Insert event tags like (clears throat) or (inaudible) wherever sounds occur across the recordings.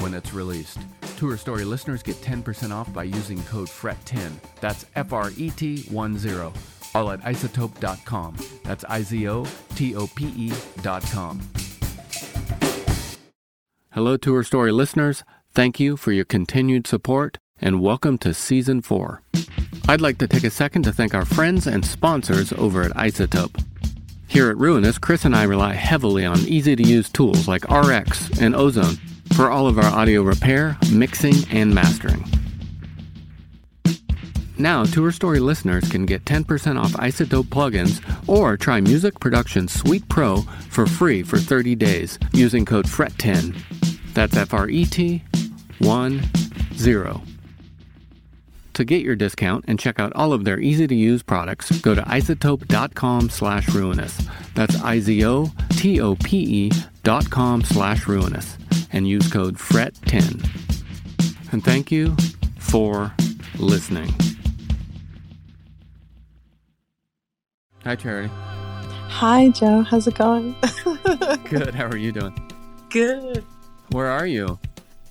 when it's released. Tour Story listeners get 10% off by using code FRET10. That's F R E T 1 0. All at izotope.com. That's I Z O T O P E.com. Hello, Tour Story listeners. Thank you for your continued support and welcome to Season 4. I'd like to take a second to thank our friends and sponsors over at iZotope. Here at Ruinous, Chris and I rely heavily on easy to use tools like RX and Ozone for all of our audio repair, mixing, and mastering. Now, Tour Story listeners can get 10% off iZotope plugins or try Music Production Suite Pro for free for 30 days using code FRET10. That's F R E T 1 0. To get your discount and check out all of their easy to use products, go to izotope.com slash ruinous. That's I Z O T O P E dot com slash ruinous and use code FRET10. And thank you for listening. Hi, Charity. Hi, Joe. How's it going? (laughs) Good. How are you doing? Good. Where are you?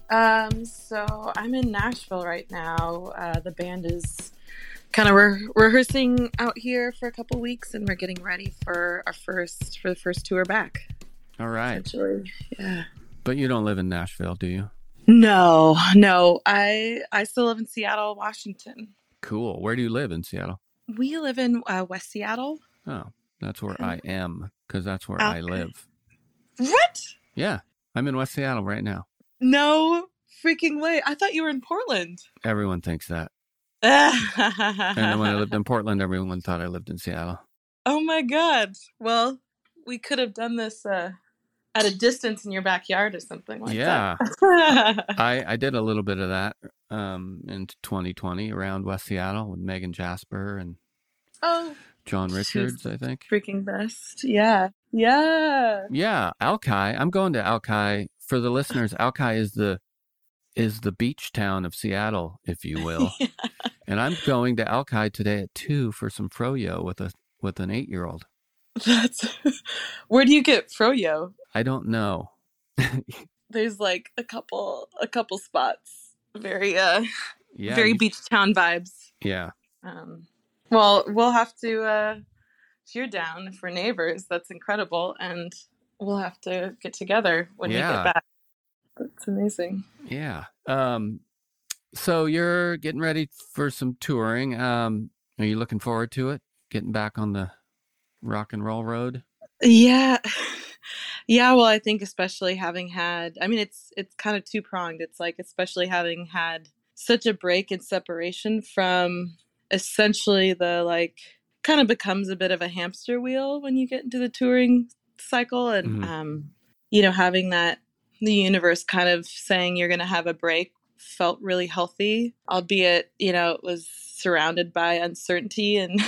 Um, so I'm in Nashville right now. Uh, the band is kind of re- rehearsing out here for a couple weeks, and we're getting ready for our first for the first tour back. All right. Essentially, yeah. But you don't live in Nashville, do you? No, no. I I still live in Seattle, Washington. Cool. Where do you live in Seattle? We live in uh, West Seattle. Oh, that's where I am because that's where I live. What? Yeah, I'm in West Seattle right now. No freaking way! I thought you were in Portland. Everyone thinks that. (laughs) And then when I lived in Portland, everyone thought I lived in Seattle. Oh my god! Well, we could have done this uh, at a distance in your backyard or something like Yeah. that. (laughs) I, I did a little bit of that um, in 2020 around West Seattle with Megan Jasper and oh, John Richards, I think. freaking best! Yeah, yeah. Yeah, Alki. I'm going to Alki. For the listeners, Alki is the is the beach town of Seattle, if you will. (laughs) And I'm going to Alki today at two for some froyo with a with an eight year old. (laughs) That's where do you get froyo? I don't know. (laughs) There's like a couple, a couple spots. Very, uh, Yeah, very you- beach town vibes. yeah, Um, well, we'll have to. Uh, if you're down, we're neighbors, that's incredible, and we'll have to get together when you get back. That's amazing. yeah. Um, so you're getting ready for some touring. Um, are you looking forward to it? Getting back on the rock and roll road? Yeah. (laughs) Yeah, well, I think especially having had I mean it's it's kind of two-pronged. It's like especially having had such a break and separation from essentially the like kind of becomes a bit of a hamster wheel when you get into the touring cycle and Mhm. um you know having that the universe kind of saying you're going to have a break felt really healthy albeit you know it was surrounded by uncertainty and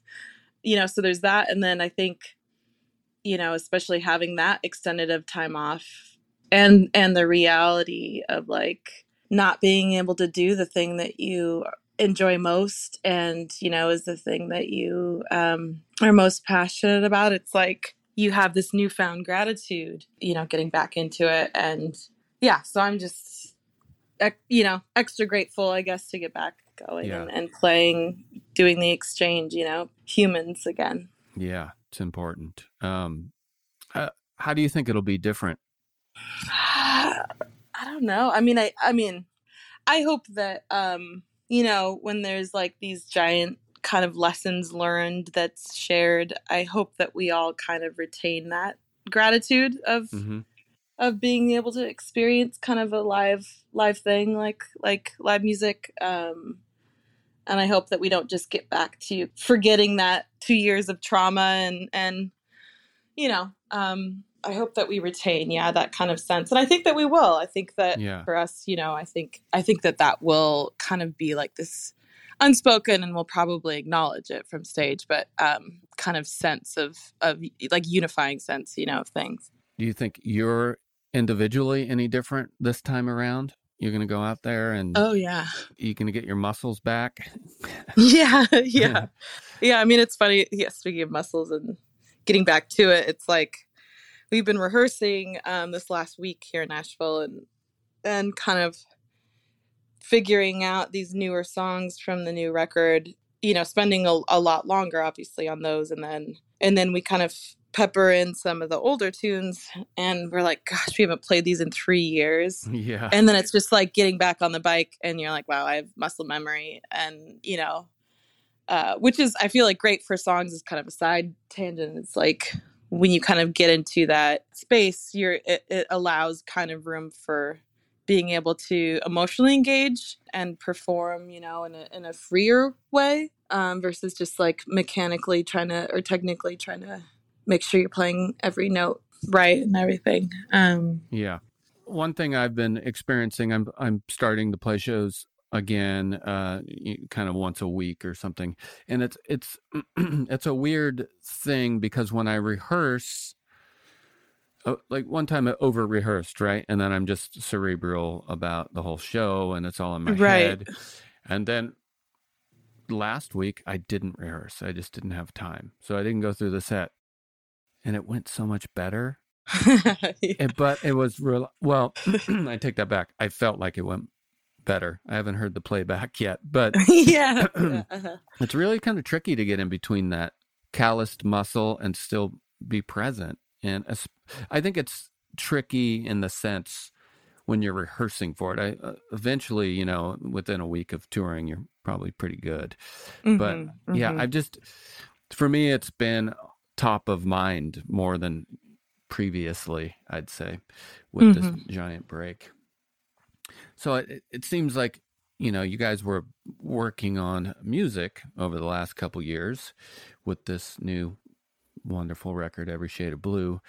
(laughs) you know so there's that and then i think you know especially having that extended of time off and and the reality of like not being able to do the thing that you enjoy most and you know is the thing that you um, are most passionate about it's like you have this newfound gratitude you know getting back into it and yeah so i'm just you know extra grateful i guess to get back going Yeah. and, and playing doing the exchange you know humans again Yeah, it's important. Um, uh, how do you think it'll be different? (sighs) I don't know. I mean, I I mean, I hope that um, you know, when there's like these giant kind of lessons learned that's shared, I hope that we all kind of retain that gratitude of hmm of being able to experience kind of a live live thing like like live music um and i hope that we don't just get back to forgetting that two years of trauma and and you know um i hope that we retain yeah that kind of sense and i think that we will i think that Yeah. for us you know i think i think that that will kind of be like this unspoken and we'll probably acknowledge it from stage but um kind of sense of of like unifying sense you know of things Do you think you're individually any different this time around? You're going to go out there and oh yeah you're going to get your muscles back. (laughs) yeah (laughs) yeah (laughs) yeah i mean it's funny yeah speaking of muscles and getting back to it it's like we've been rehearsing um this last week here in nashville and and kind of figuring out these newer songs from the new record you know spending a, a lot longer obviously on those and then and then we kind of pepper in some of the older tunes and we're like gosh we haven't played these in three years (laughs) yeah. and then it's just like getting back on the bike and you're like wow i have muscle memory and you know uh, which is i feel like great for songs is kind of a side tangent it's like when you kind of get into that space you're it, it allows kind of room for being able to emotionally engage and perform you know in a, in a freer way um, versus just like mechanically trying to or technically trying to make sure you're playing every note right and everything. Um, Yeah. One thing I've been experiencing, I'm I'm starting to play shows again, uh, kind of once a week or something, and it's it's (clears throat) it's a weird thing because when I rehearse, uh, like one time I over rehearsed, right, and then I'm just cerebral about the whole show, and it's all in my Right. head, and then last week I didn't rehearse, I just didn't have time, so I didn't go through the set, and it went so much better. (laughs) It, but it was real. Well, (clears throat) (clears throat) I take that back. I felt like it went better. I haven't heard the playback (laughs) yet, but (laughs) yeah. (clears throat) yeah, uh-huh. it's really kind of tricky to get in between that calloused muscle and still be present. And as- I think it's tricky in the sense when you're rehearsing for it. I uh, eventually, you know, within a week of touring, you're probably pretty good. But Mhm, yeah, mhm. I've just for me, it's been top of mind more than previously. I'd say with this mm-hmm. giant break. So it, it seems like you know you guys were working on music over the last couple years with this new wonderful record, Every Shade of Blue.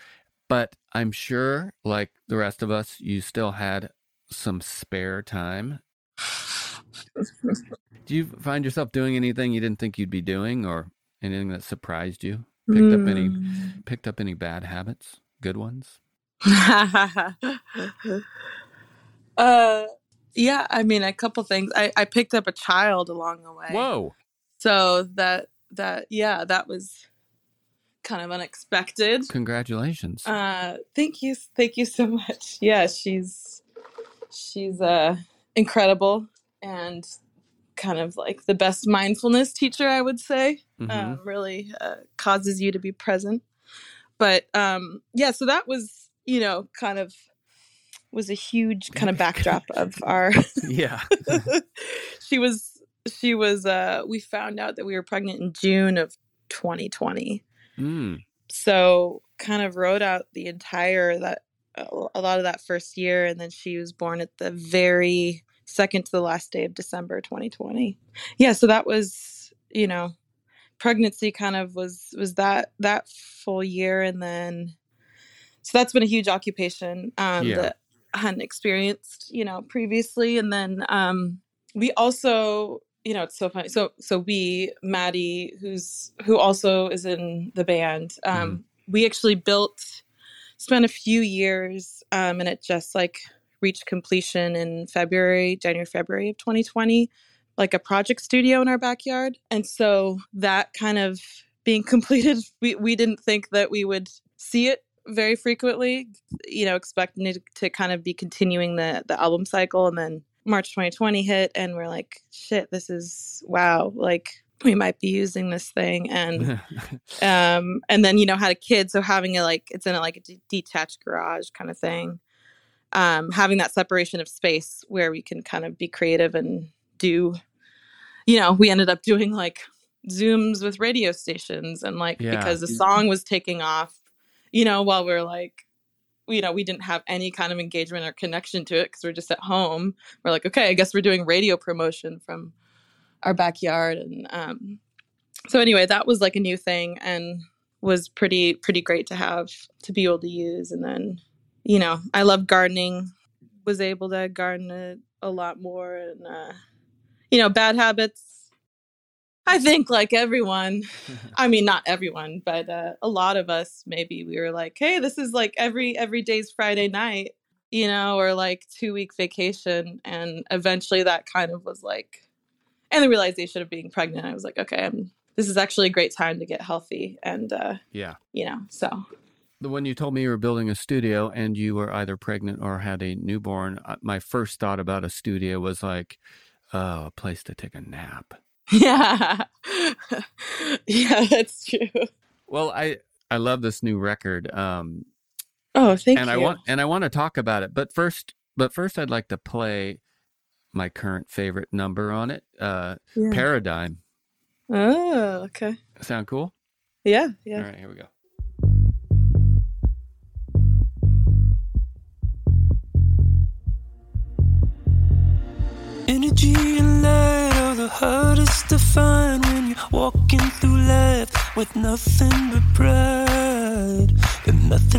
But I'm sure, like the rest of us, you still had some spare time. (laughs) Do you find yourself doing anything you didn't think you'd be doing, or anything that surprised you? Picked up any Mm. picked up any bad habits? Good ones? (laughs) uh, yeah, I mean, a couple things. I, I picked up a child along the way. Whoa! So that that yeah, that was kind of unexpected. Congratulations! Uh, thank you, thank you so much. Yeah, she's she's uh incredible and kind of like the best mindfulness teacher, I would say. Mhm. um, really uh, causes you to be present. But um, yeah, so that was you know kind of was a huge kind of backdrop of our. (laughs) yeah. (laughs) (laughs) she was she was uh, we found out that we were pregnant in June of 2020. Mm. So kind of wrote out the entire that a lot of that first year, and then she was born at the very second to the last day of December 2020. Yeah, so that was you know pregnancy kind of was was that that full year and then so that's been a huge occupation um Yeah. that I hadn't experienced you know previously and then um we also you know it's so funny so so we maddie who's who also is in the band um we actually built spent a few years um and it just like reached completion in february january february of 2020 like a project studio in our backyard. And so that kind of being (laughs) completed we, we didn't think that we would see it very frequently you know expecting it to kind of be continuing the the album cycle. And then march 2020 hit and we're like shit this is wow like we might be using this thing. And (laughs) um and then you know had a kid so having a like it's in a like a detached garage kind of thing um having that separation of space where we can kind of be creative and do you know we ended up doing like zooms with radio stations and like Yeah. because the song was taking off you know while we're like you know we didn't have any kind of engagement or connection to it because we're just at home we're like okay i guess we're doing radio promotion from our backyard and um so anyway that was like a new thing and was pretty pretty great to have to be able to use and then you know i love gardening was able to garden a, a lot more and uh you know bad habits i think like everyone (laughs) i mean not everyone but uh, a lot of us maybe we were like hey this is like every every day's friday night you know or like two week vacation and eventually that kind of was like and the realization of being pregnant i was like okay I'm, this is actually a great time to get healthy and uh yeah. you know so The- When you told me you were building a studio and you were either pregnant or had a newborn, uh, my first thought about a studio was like, oh, a place to take a nap. (laughs) yeah (laughs) yeah that's true Well, I I love this new record. Um, oh thank and you And I want and I want to talk about it. But first, but first, I'd like to play my current favorite number on it, uh, Yeah. Paradigm. oh okay Sound cool? yeah yeah All right, here we go. Energy and light are the hardest to find when you're walking through life with nothing but pride. And nothing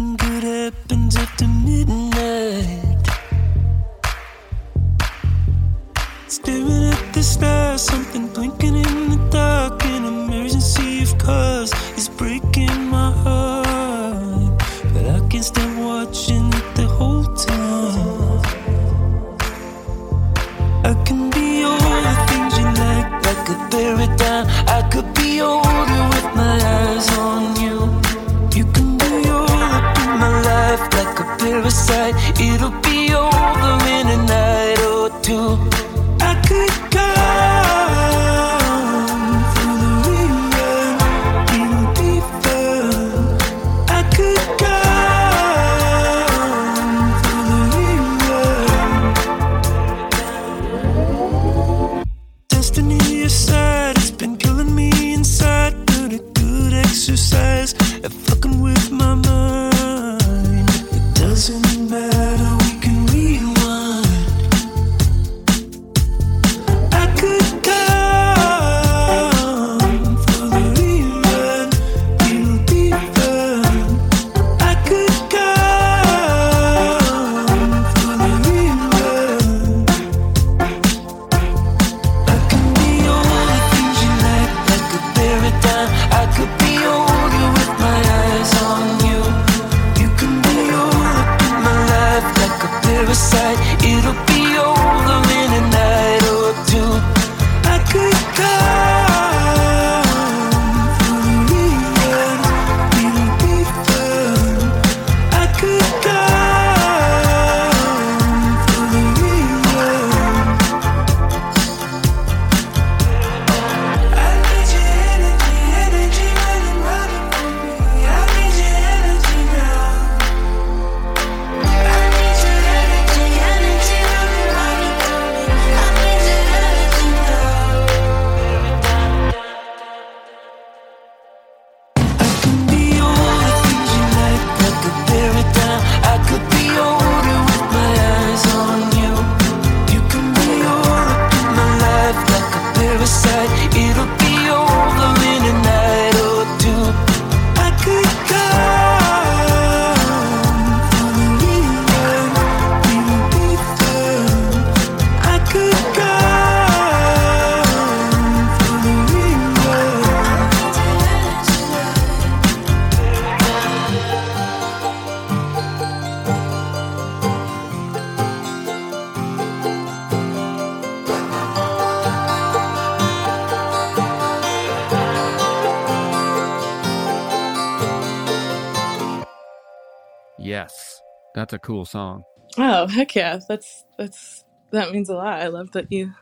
a cool song. Oh heck yeah, that's that's that means a lot. I love that you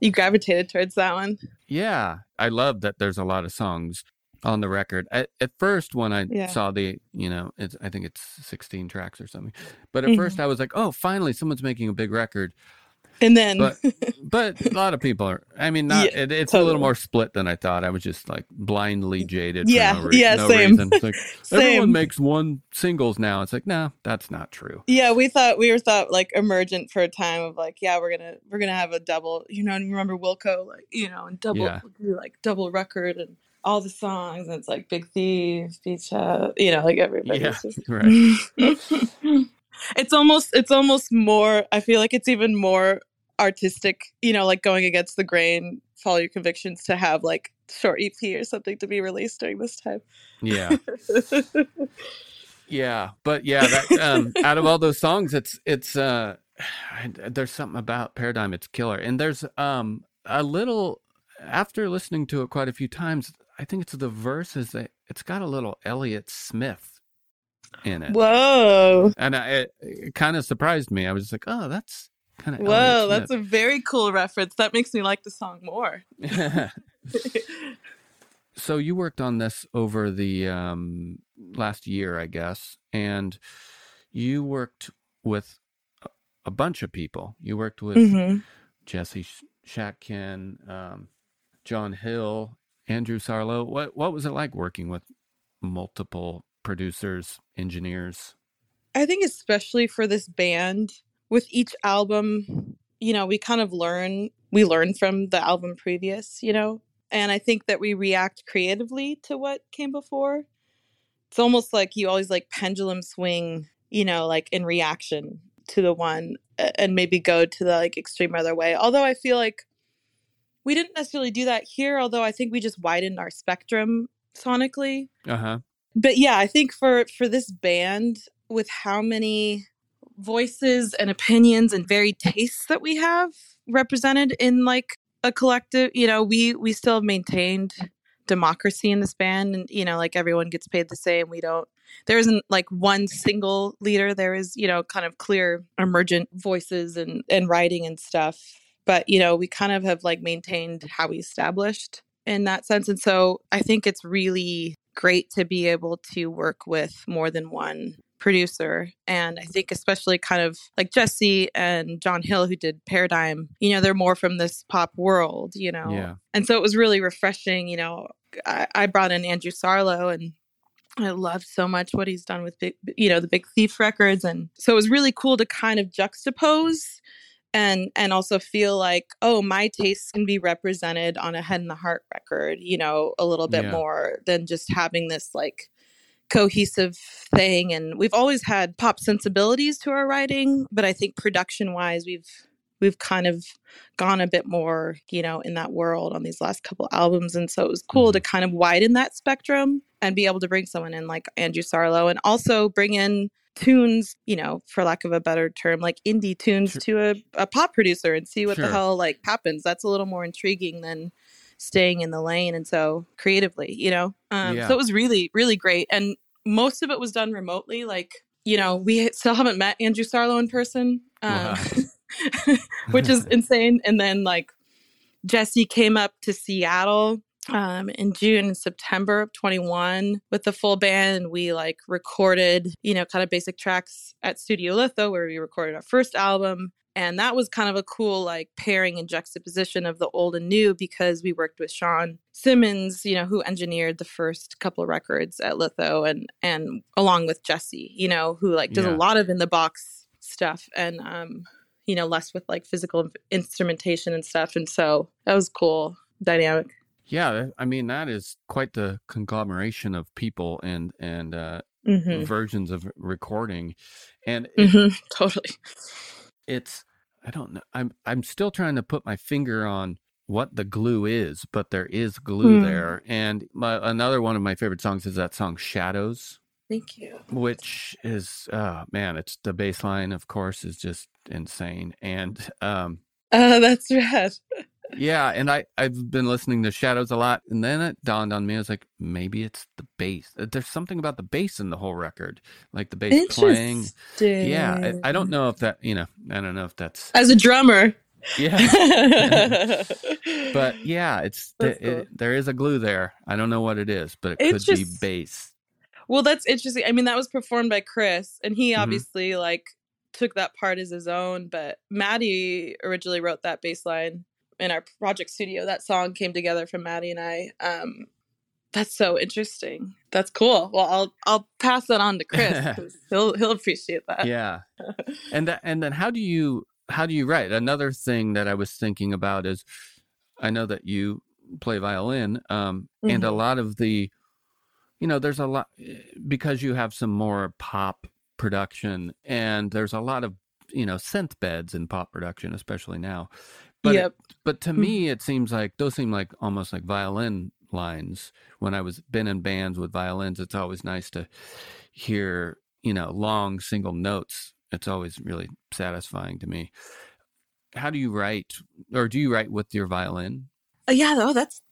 you gravitated towards that one. Yeah. I love that there's a lot of songs on the record. At, at first, when I Yeah. saw the, you know, it's, I think it's 16 tracks or something. But at mm-hmm. first, I was like, oh, finally, someone's making a big record. And then But (laughs) but a lot of people are. I mean, not Yeah, it, it's a little more split than I thought. I was just like blindly jaded. Yeah, no, re- yeah, no same. like (laughs) everyone makes one singles now. It's like, no, that's not true. Yeah, we thought we were thought like emergent for a time of like, yeah, we're gonna we're gonna have a double. You know, and you remember Wilco, like you know, and double Yeah. like double record and all the songs, and it's like Big Thief, Beach House, you know, like everybody's Yeah, just. right. (laughs) it's almost it's almost more. I feel like it's even more artistic. You know, like going against the grain. Follow your convictions to have like short EP or something to be released during this time. Yeah. (laughs) Yeah, but yeah, that, um, out of all those songs, it's it's uh, (sighs) there's something about Paradigm. It's killer, and there's um a little after listening to it quite a few times. I think it's the verses that it's got a little Elliott Smith in it, Whoa. and I, it, it kind of surprised me. I was like, oh, that's kind of Whoa, that's a very cool reference. That makes me like the song more. (laughs) so you worked on this over the um, last year, I guess, and you worked with a, bunch of people. You worked with hmm Jesse Sh- Shatkin, um, John Hill, Andrew Sarlo. What what was it like working with multiple producers, engineers? I think especially for this band, with each album, you know, we kind of learn we learn from the album previous, you know, and I think that we react creatively to what came before. It's almost like you always like pendulum swing, you know, like in reaction to the one and maybe go to the like extreme other way. Although I feel like we didn't necessarily do that here, although I think we just widened our spectrum sonically. Uh huh. but yeah i think for for this band with how many voices and opinions and varied tastes that we have represented in like a collective you know we we still have maintained democracy in this band and you know like everyone gets paid the same. We don't there isn't like one single leader. There is you know kind of clear emergent voices and and writing and stuff. But you know we kind of have like maintained how we established in that sense. And so i think it's really great to be able to work with more than one producer and i think especially kind of like jesse and john hill who did paradigm you know they're more from this pop world you know Yeah. and so it was really refreshing you know i, I brought in andrew sarlo and i loved so much what he's done with big you know the big thief records and so it was really cool to kind of juxtapose and and also feel like oh my tastes can be represented on a head and the heart record you know a little bit Yeah. more than just having this like cohesive thing and we've always had pop sensibilities to our writing but i think production wise we've we've kind of gone a bit more you know in that world on these last couple albums and so it was cool to mm-hmm. kind of widen that spectrum and be able to bring someone in like andrew sarlo and also bring in tunes you know for lack of a better term like indie tunes Sure. to a, a pop producer and see what Sure. the hell like happens that's a little more intriguing than staying in the lane and so creatively you know um Yeah. so it was really really great and most of it was done remotely like you know we still haven't met andrew sarlo in person um, (laughs) which is (laughs) insane and then like jesse came up to seattle um, in June and September of 21 with the full band. We like recorded, you know, kind of basic tracks at Studio Litho where we recorded our first album. And that was kind of a cool like pairing and juxtaposition of the old and new because we worked with Sean Simmons, you know, who engineered the first couple of records at Litho and and along with Jesse, you know, who like does Yeah. a lot of in the box stuff and um, you know, less with like physical instrumentation and stuff. And so that was cool dynamic. Yeah, I mean that is quite the conglomeration of people and and uh, hmm versions of recording, and it, hmm (laughs) Totally. It's I don't know. I'm I'm still trying to put my finger on what the glue is, but there is glue Hmm. there. And my, another one of my favorite songs is that song "Shadows," Thank you. which is oh man, it's the bass line, of course, is just insane. And um, Uh, (laughs) that's rad. Yeah, and I I've been listening to Shadows a lot, and then it dawned on me. I was like, maybe it's the bass. Uh, There's something about the bass in the whole record, like the bass playing. Yeah, I, I don't know if that you know. I don't know if that's As a drummer. yeah. (laughs) but yeah, it's That's it, there is a glue there. I don't know what it is, but it It's could be bass. Well, that's interesting. I mean, that was performed by Chris, and he Mhm. obviously like took that part as his own. But Maddie originally wrote that bass line in our project studio. That song came together from Maddie and I. Um, that's so interesting. That's cool. Well, I'll I'll pass that on to Chris. (laughs) he'll he'll appreciate that. yeah (laughs) and that, and then how do you how do you write another thing that i was thinking about is i know that you play violin um and a Mhm. lot of the you know there's a lot because you have some more pop production and there's a lot of you know synth beds in pop production especially now but it- yep. but to Mhm. me it seems like those seem like almost like violin lines when i was been in bands with violins it's always nice to hear you know long single notes it's always really satisfying to me how do you write or do you write with your violin Uh, yeah, though that's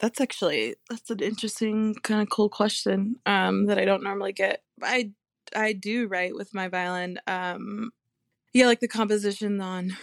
that's actually that's an interesting kind of cool question um, that I don't normally get. I I do write with my violin. Um, yeah, like the composition on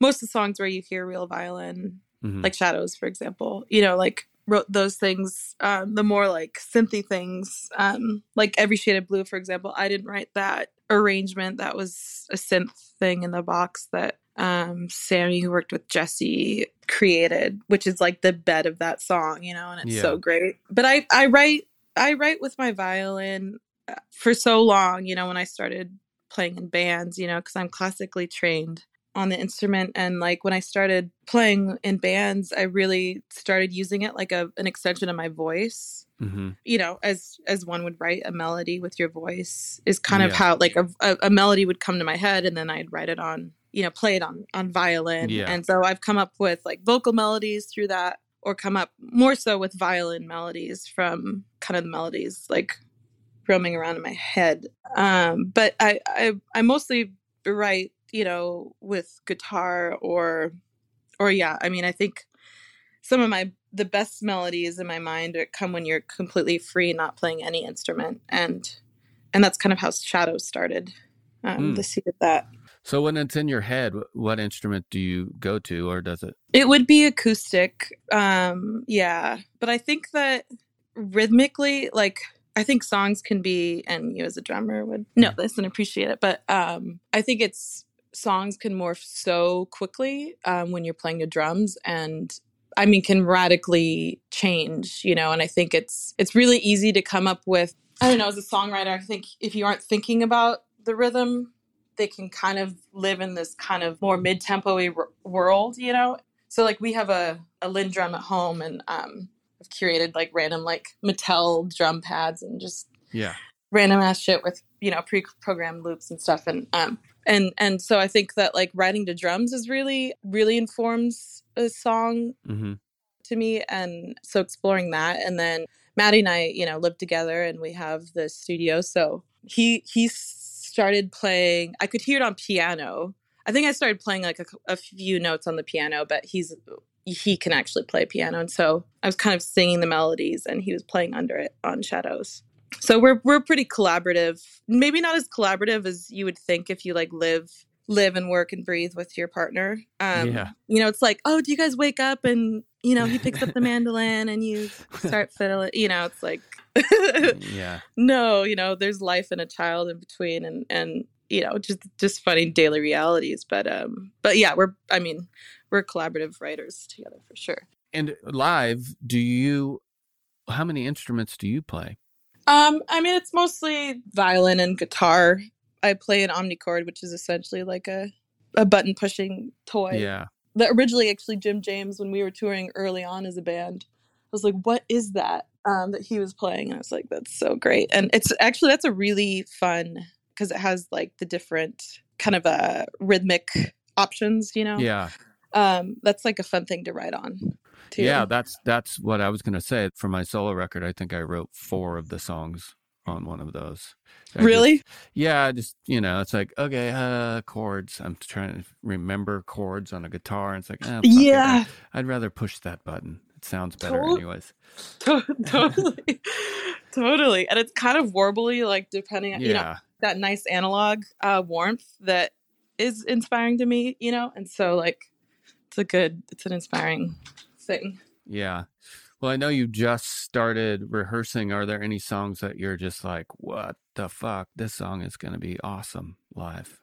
most of the songs where you hear real violin, Mhm. like Shadows, for example. You know, like wrote those things. Um, the more like synthy things, um, like Every Shade of Blue, for example. I didn't write that arrangement. That was a synth thing in the box that um, Sammy, who worked with Jesse, created, which is like the bed of that song, you know, and it's Yeah. so great. But I I write I write with my violin uh, for so long, you know, when I started playing in bands, you know, because I'm classically trained on the instrument and like when I started playing in bands, I really started using it like a an extension of my voice. Hmm you know as as one would write a melody with your voice is kind of how like a, a, a melody would come to my head and then i'd write it on you know play it on on violin. Yeah. and so i've come up with like vocal melodies through that or come up more so with violin melodies from kind of the melodies like roaming around in my head. Um but i i, I mostly write you know with guitar or or yeah i mean i think some of my the best melodies in my mind come when you're completely free not playing any instrument and and that's kind of how shadows started um, Mm. the seed of that so when it's in your head what instrument do you go to or does it it would be acoustic um yeah but i think that rhythmically like i think songs can be and you as a drummer would know this and appreciate it but um i think it's songs can morph so quickly um, when you're playing the drums and i mean can radically change you know and i think it's it's really easy to come up with i don't know as a songwriter i think if you aren't thinking about the rhythm they can kind of live in this kind of more mid-tempo world you know? So like we have a, a LinnDrum at home and um I've curated like random like Mattel drum pads and just yeah. random ass shit with you know pre-programmed loops and stuff and um and and so I think that like writing to drums is really really informs a song hmm to me and so exploring that and then Maddie and I you know live together and we have the studio so he he started playing I could hear it on piano. I think I started playing like a, a few notes on the piano but he's he can actually play piano and so I was kind of singing the melodies and he was playing under it on Shadows so we're we're pretty collaborative. Maybe not as collaborative as you would think if you like live live and work and breathe with your partner. Um Yeah. you know it's like oh do you guys wake up and you know he (laughs) picks up the mandolin and you start fiddling you know it's like (laughs) yeah. no you know there's life and a child in between and and you know just just funny daily realities. But um but yeah we're i mean we're collaborative writers together for sure. And live do you how many instruments do you play Um, I mean, it's mostly violin and guitar. I play an omnichord, which is essentially like a a button pushing toy. yeah That originally, actually, Jim James, when we were touring early on as a band, I was like, "What is that?" Um, that he was playing. And I was like, "That's so great!" And it's actually that's a really fun because it has like the different kind of uh rhythmic options. You know, yeah um, that's like a fun thing to write on. Too. yeah that's that's what i was going to say for my solo record i think i wrote four of the songs on one of those. I Really? just- yeah, just you know, it's like okay, uh, chords. I'm trying to remember chords on a guitar, and it's like, eh, it. Yeah. I- I'd rather push that button. It sounds better, Tot- anyways. (laughs) To- totally. totally. And it's kind of warbly, like depending on, Yeah, you know, that nice analog uh, warmth that is inspiring to me, you know? And so, like, it's a good, it's an inspiring thing. yeah. Well, I know you just started rehearsing. Are there any songs that you're just like, what the fuck? This song is going to be awesome live.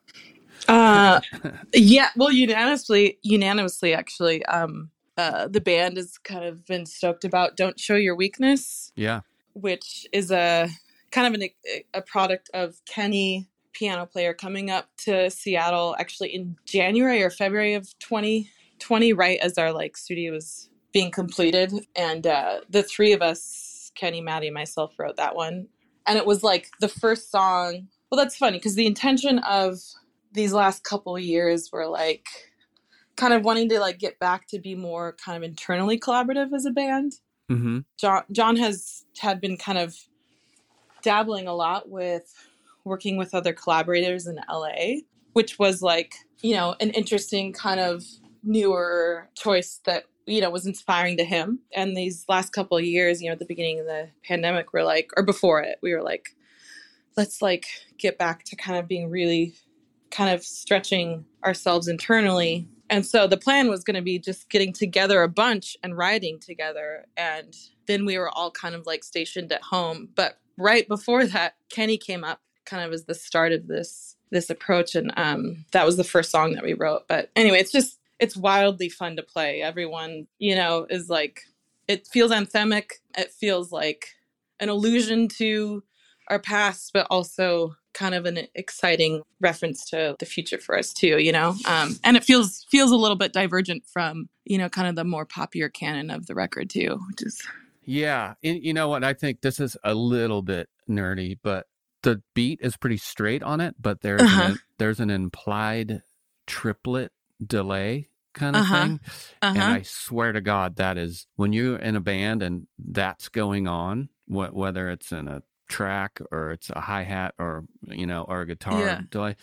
Uh, (laughs) yeah. Well, unanimously, unanimously, actually, um, uh, the band has kind of been stoked about "Don't Show Your Weakness," Yeah. which is a kind of an, a product of Kenny, piano player, coming up to Seattle actually in January or February of 2020, right as our like studio was being completed, and uh, the three of us, Kenny, Maddie, and myself, wrote that one, and it was like the first song. Well, that's funny because the intention of these last couple years were like kind of wanting to like get back to be more kind of internally collaborative as a band. Mm-hmm. John John has had been kind of dabbling a lot with working with other collaborators in LA, which was like, you know, an interesting kind of newer choice that, you know, was inspiring to him. And these last couple of years, you know, at the beginning of the pandemic, we're like, or before it, we were like, let's like get back to kind of being really kind of stretching ourselves internally. And so the plan was going to be just getting together a bunch and writing together. And then we were all kind of like stationed at home. But right before that, Kenny came up kind of as the start of this this approach and um that was the first song that we wrote. But anyway, it's just it's wildly fun to play. Everyone, you know, is like it feels anthemic. It feels like an allusion to our past, but also kind of an exciting reference to the future for us too, you know. Um, and it feels feels a little bit divergent from you know kind of the more popular canon of the record too, which is Yeah, and you know what? I think this is a little bit nerdy, but the beat is pretty straight on it. But there's Uh-huh. an, there's an implied triplet delay kind of uh-huh. thing. Uh-huh. And I swear to God, that is when you're in a band and that's going on, wh- whether it's in a track or it's a hi hat or you know or a guitar yeah. delay,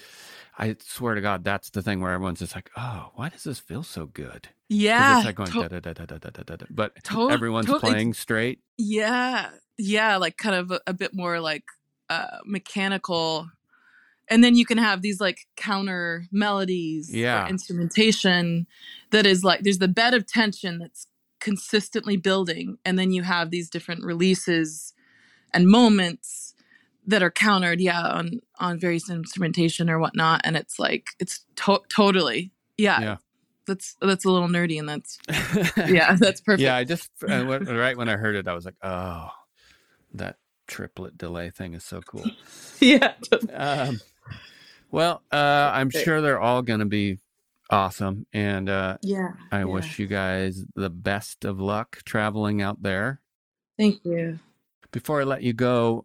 I swear to God, that's the thing where everyone's just like, "Oh, why does this feel so good?" Yeah, it's like going da, da, da, da, da, da, da, da. but everyone's playing straight. Yeah, yeah, like kind of a, a bit more like uh, mechanical and then you can have these like counter melodies, or Yeah. instrumentation that is like there's the bed of tension that's consistently building, and then you have these different releases and moments that are countered, yeah, on on various instrumentation or whatnot, and it's like it's to- totally, yeah, Yeah. that's that's a little nerdy, and that's (laughs) yeah, that's perfect. Yeah, I just (laughs) right when I heard it, I was like, "Oh, that triplet delay thing is so cool." (laughs) yeah, um, well, uh, I'm sure they're all going to be awesome, and uh, yeah. I yeah. wish you guys the best of luck traveling out there. Thank you. Before I let you go,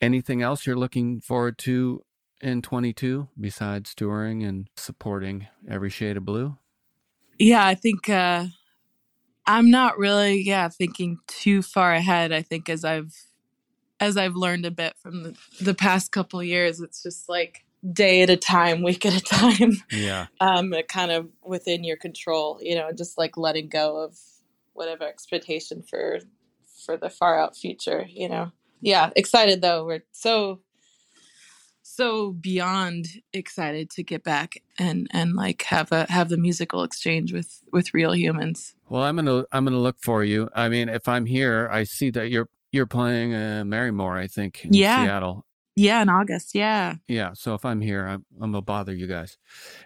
anything else you're looking forward to in 22 besides touring and supporting Every Shade of Blue? Yeah, I think uh I'm not really yeah thinking too far ahead. I think as I've as I've learned a bit from the, the past couple of years, it's just like day at a time, week at a time, Yeah, um, kind of within your control. You know, just like letting go of whatever expectation for for the far out future. You know, yeah, excited though. We're so so beyond excited to get back and and like have a have the musical exchange with with real humans. Well, I'm gonna I'm gonna look for you. I mean, if I'm here, I see that you're you're playing uh, Marymoor, I think, in Yeah. Seattle. Yeah, in August. Yeah. Yeah. So if I'm here, I'm, I'm gonna bother you guys.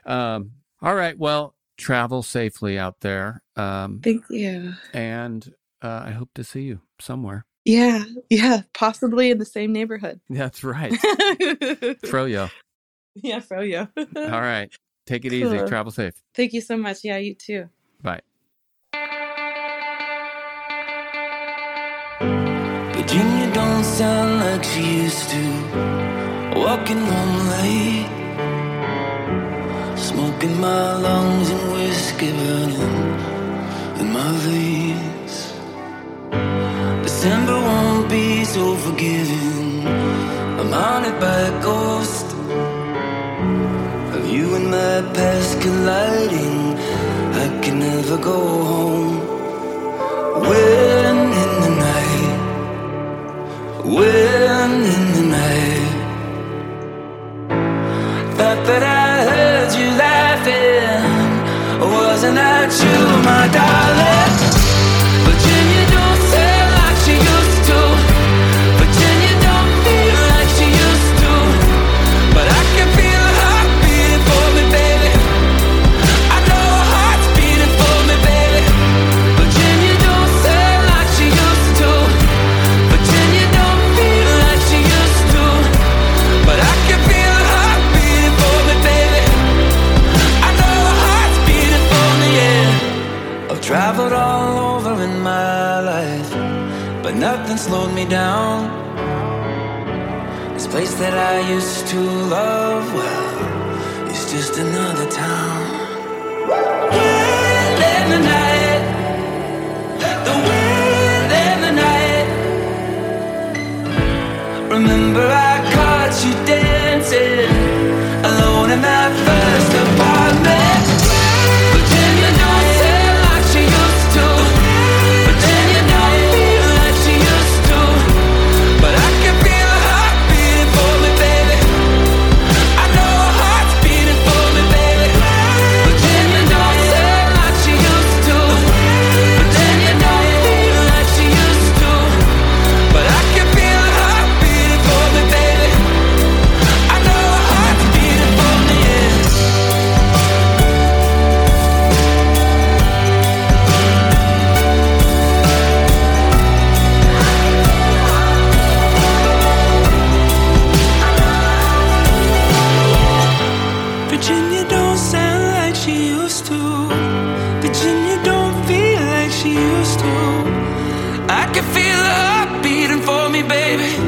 Um, all right. Well, travel safely out there, um, Thank you. and uh, I hope to see you somewhere. Yeah. Yeah. Possibly in the same neighborhood. (laughs) That's right, (laughs) Froyo. yeah, Froyo. All (laughs) right. Take it easy. Travel safe. Thank you so much. Yeah, you too. Bye. Virginia don't sound like she used to. Walking home late, smoking my lungs and whiskey burning in my veins. December won't be so forgiving. I'm haunted by a ghost of you and my past colliding. I can never go home when when in the night. Thought that I heard you laughing, wasn't that you, my darling? that I used to love, well, it's just another. I can feel the heart beating for me, baby.